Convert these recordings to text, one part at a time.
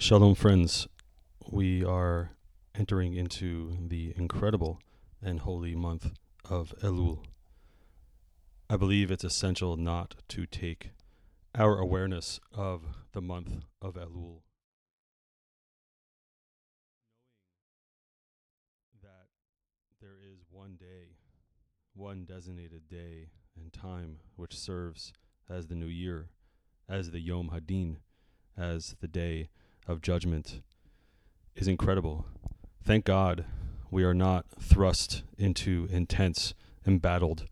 Shalom, friends. We are entering into the incredible and holy month of Elul. I believe it's essential not to take our awareness of the month of Elul. That there is one day, one designated day and time which serves as the new year, as the Yom Hadin, as the day of judgment, is incredible. Thank God we are not thrust into intense, embattled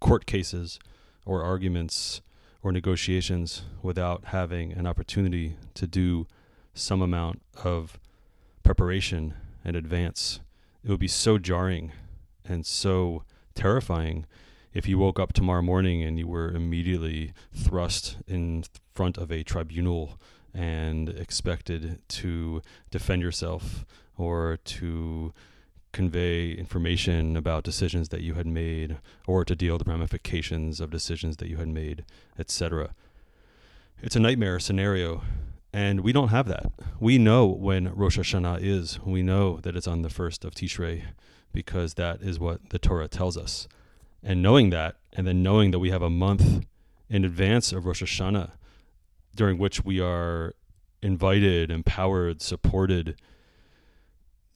court cases or arguments or negotiations without having an opportunity to do some amount of preparation and advance. It would be so jarring and so terrifying if you woke up tomorrow morning and you were immediately thrust in front of a tribunal and expected to defend yourself or to convey information about decisions that you had made or to deal with the ramifications of decisions that you had made, etc. It's a nightmare scenario, and we don't have that. We know when Rosh Hashanah is. We know that it's on the first of Tishrei because that is what the Torah tells us. And knowing that, and then knowing that we have a month in advance of Rosh Hashanah during which we are invited, empowered, supported,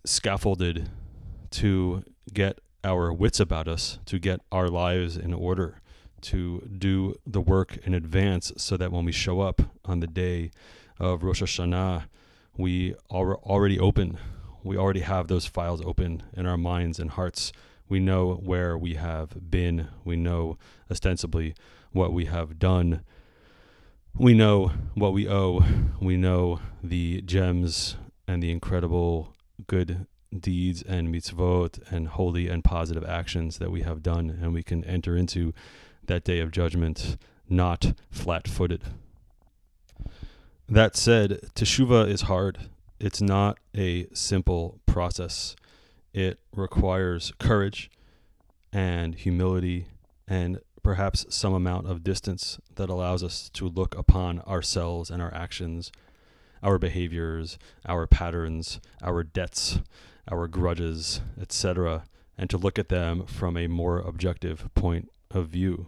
scaffolded to get our wits about us, to get our lives in order, to do the work in advance so that when we show up on the day of Rosh Hashanah, we are already open. We already have those files open in our minds and hearts. We know where we have been. We know ostensibly what we have done. We know what we owe. We know the gems and the incredible good deeds and mitzvot and holy and positive actions that we have done, and we can enter into that day of judgment not flat footed. That said, teshuva is hard. It's not a simple process. It requires courage and humility and perhaps some amount of distance that allows us to look upon ourselves and our actions, our behaviors, our patterns, our debts, our grudges, etc., and to look at them from a more objective point of view.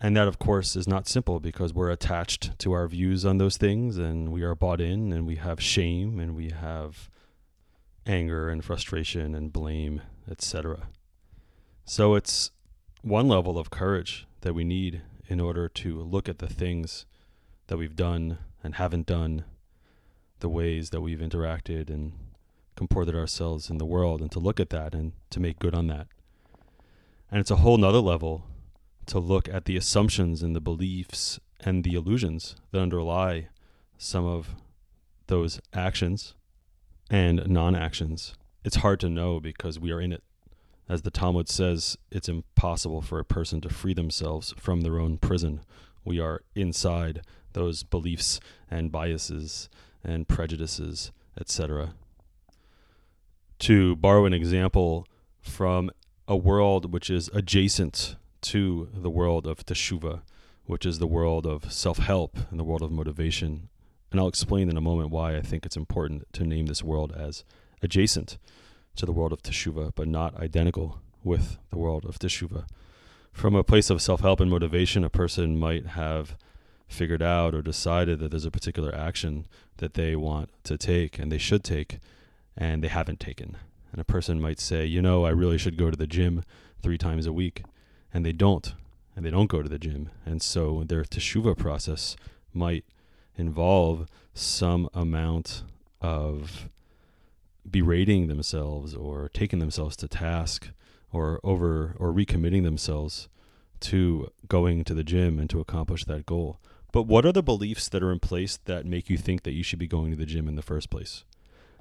And that, of course, is not simple because we're attached to our views on those things and we are bought in and we have shame and we have anger and frustration and blame, etc. So it's one level of courage that we need in order to look at the things that we've done and haven't done, the ways that we've interacted and comported ourselves in the world, and to look at that and to make good on that. And it's a whole nother level to look at the assumptions and the beliefs and the illusions that underlie some of those actions and non actions. It's hard to know because we are in it. As the Talmud says, it's impossible for a person to free themselves from their own prison. We are inside those beliefs and biases and prejudices, etc. To borrow an example from a world which is adjacent to the world of teshuva, which is the world of self help and the world of motivation. And I'll explain in a moment why I think it's important to name this world as adjacent to the world of teshuva, but not identical with the world of teshuva. From a place of self help and motivation, a person might have figured out or decided that there's a particular action that they want to take and they should take, and they haven't taken. And a person might say, you know, I really should go to the gym three times a week and they don't, and they don't go to the gym. And so their teshuva process might involve some amount of berating themselves or taking themselves to task or over or recommitting themselves to going to the gym and to accomplish that goal. But what are the beliefs that are in place that make you think that you should be going to the gym in the first place?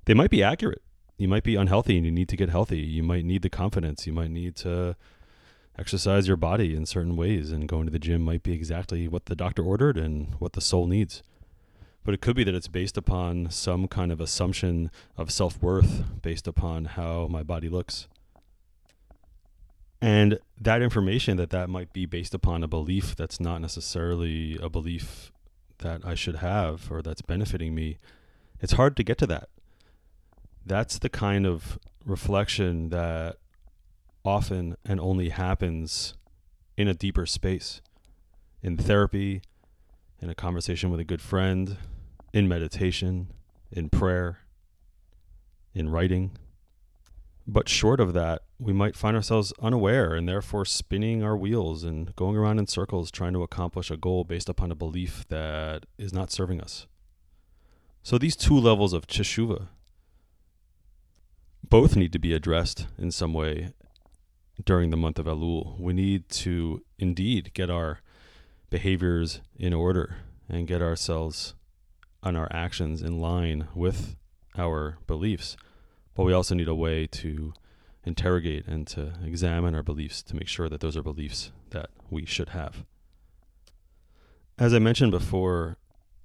They might be accurate. You might be unhealthy and you need to get healthy. You might need the confidence. You might need to exercise your body in certain ways, and going to the gym might be exactly what the doctor ordered and what the soul needs. But it could be that it's based upon some kind of assumption of self worth based upon how my body looks. And that information that that might be based upon a belief that's not necessarily a belief that I should have or that's benefiting me It's hard to get to that. That's the kind of reflection that often and only happens in a deeper space, in therapy, in a conversation with a good friend, in meditation, in prayer, in writing. But short of that, we might find ourselves unaware and therefore spinning our wheels and going around in circles trying to accomplish a goal based upon a belief that is not serving us. So these two levels of teshuva both need to be addressed in some way during the month of Elul. We need to indeed get our behaviors in order and get ourselves and our actions in line with our beliefs. But we also need a way to interrogate and to examine our beliefs to make sure that those are beliefs that we should have. As I mentioned before,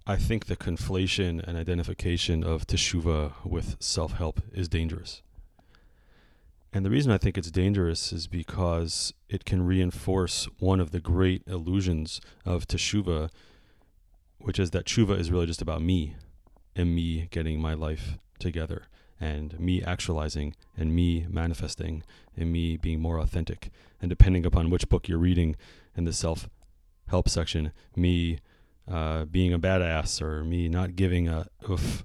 I think the conflation and identification of teshuva with self help is dangerous. And the reason I think it's dangerous is because it can reinforce one of the great illusions of teshuva, which is that teshuva is really just about me and me getting my life together and me actualizing and me manifesting and me being more authentic. And depending upon which book you're reading in the self help section, me uh, being a badass or me not giving a oof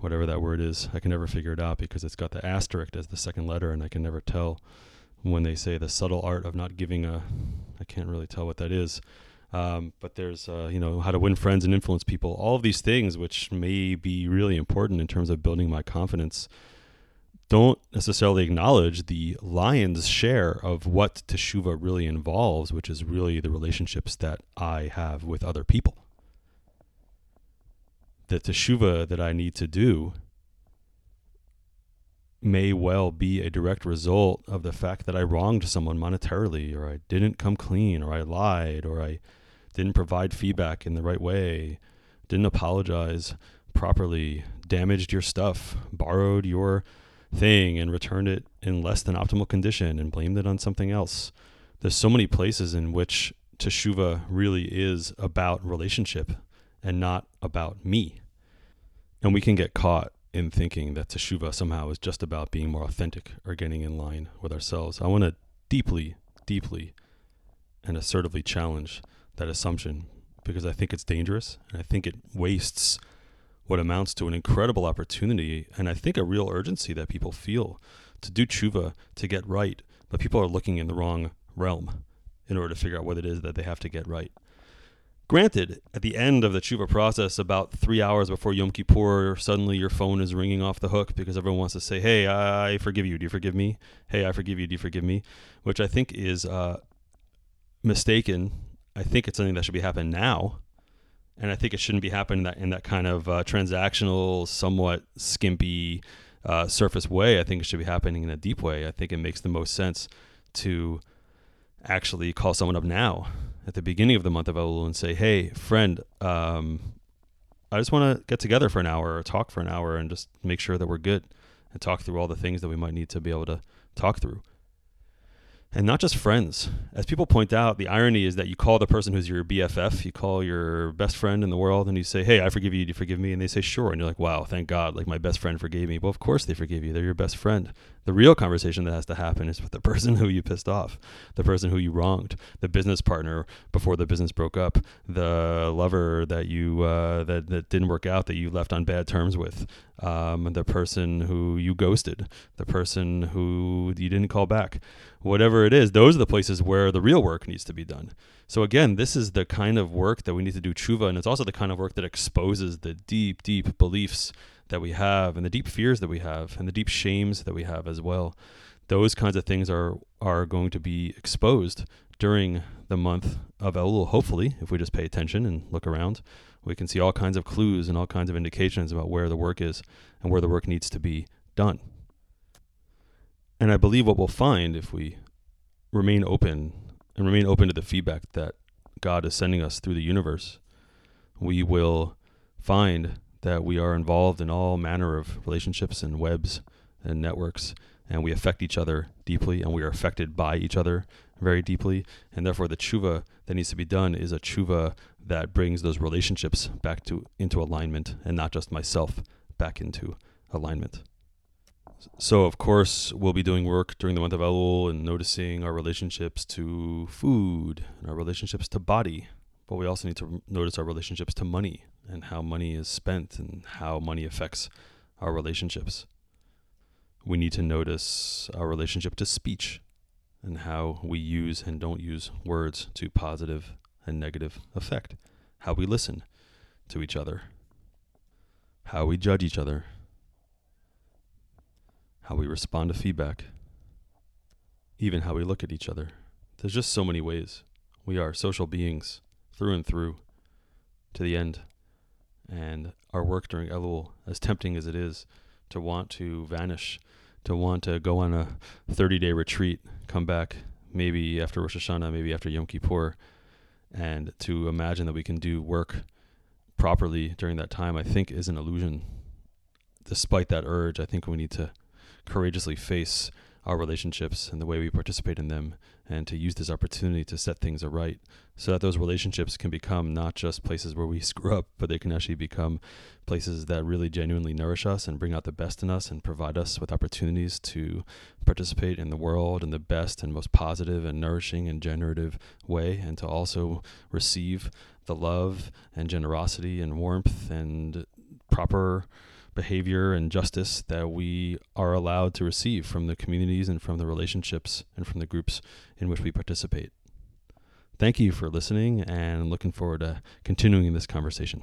whatever that word is. I can never figure it out because it's got the asterisk as the second letter, and I can never tell when they say the subtle art of not giving a. I can't really tell what that is. Um, but there's, uh, you know, how to win friends and influence people. All of these things, which may be really important in terms of building my confidence, don't necessarily acknowledge the lion's share of what teshuva really involves, which is really the relationships that I have with other people the teshuva that I need to do may well be a direct result of the fact that I wronged someone monetarily, or I didn't come clean, or I lied, or I didn't provide feedback in the right way, didn't apologize properly, damaged your stuff, borrowed your thing and returned it in less than optimal condition and blamed it on something else. There's so many places in which teshuva really is about relationship and not about me. And we can get caught in thinking that teshuva somehow is just about being more authentic or getting in line with ourselves. I want to deeply, deeply, and assertively challenge that assumption because I think it's dangerous and I think it wastes what amounts to an incredible opportunity and I think a real urgency that people feel to do tshuva, to get right, but people are looking in the wrong realm in order to figure out what it is that they have to get right. Granted, at the end of the tshuva process, about three hours before Yom Kippur, suddenly your phone is ringing off the hook because everyone wants to say, "Hey, I forgive you. Do you forgive me? Hey, I forgive you. Do you forgive me?" Which I think is uh, mistaken. I think it's something that should be happening now, and I think it shouldn't be happening that in that kind of uh, transactional, somewhat skimpy, uh, surface way. I think it should be happening in a deep way. I think it makes the most sense to actually call someone up now at the beginning of the month of Elul and say, "Hey, friend, um, I just want to get together for an hour or talk for an hour and just make sure that we're good and talk through all the things that we might need to be able to talk through." And not just friends. As people point out, the irony is that you call the person who's your BFF, you call your best friend in the world, and you say, "Hey, I forgive you. Do you forgive me?" And they say, "Sure." And you're like, "Wow, thank God! Like my best friend forgave me." Well, of course they forgive you. They're your best friend. The real conversation that has to happen is with the person who you pissed off, the person who you wronged, the business partner before the business broke up, the lover that you uh, that that didn't work out that you left on bad terms with, um, the person who you ghosted, the person who you didn't call back whatever it is, those are the places where the real work needs to be done. So again, this is the kind of work that we need to do tshuva, and it's also the kind of work that exposes the deep, deep beliefs that we have, and the deep fears that we have, and the deep shames that we have as well. Those kinds of things are are going to be exposed during the month of Elul. Hopefully, if we just pay attention and look around, we can see all kinds of clues and all kinds of indications about where the work is and where the work needs to be done. And I believe what we'll find if we remain open and remain open to the feedback that God is sending us through the universe, we will find that we are involved in all manner of relationships and webs and networks, and we affect each other deeply, and we are affected by each other very deeply. And therefore, the tshuva that needs to be done is a tshuva that brings those relationships back to into alignment, and not just myself back into alignment. So, of course, we'll be doing work during the month of Elul and noticing our relationships to food and our relationships to body. But we also need to notice our relationships to money and how money is spent and how money affects our relationships. We need to notice our relationship to speech and how we use and don't use words to positive and negative effect, how we listen to each other, how we judge each other, how we respond to feedback, even how we look at each other. There's just so many ways. We are social beings through and through to the end. And our work during Elul, as tempting as it is to want to vanish, to want to go on a 30 day retreat, come back maybe after Rosh Hashanah, maybe after Yom Kippur, and to imagine that we can do work properly during that time, I think is an illusion. Despite that urge, I think we need to courageously face our relationships and the way we participate in them and to use this opportunity to set things aright so that those relationships can become not just places where we screw up but they can actually become places that really genuinely nourish us and bring out the best in us and provide us with opportunities to participate in the world in the best and most positive and nourishing and generative way and to also receive the love and generosity and warmth and proper behavior and justice that we are allowed to receive from the communities and from the relationships and from the groups in which we participate. Thank you for listening and looking forward to continuing this conversation.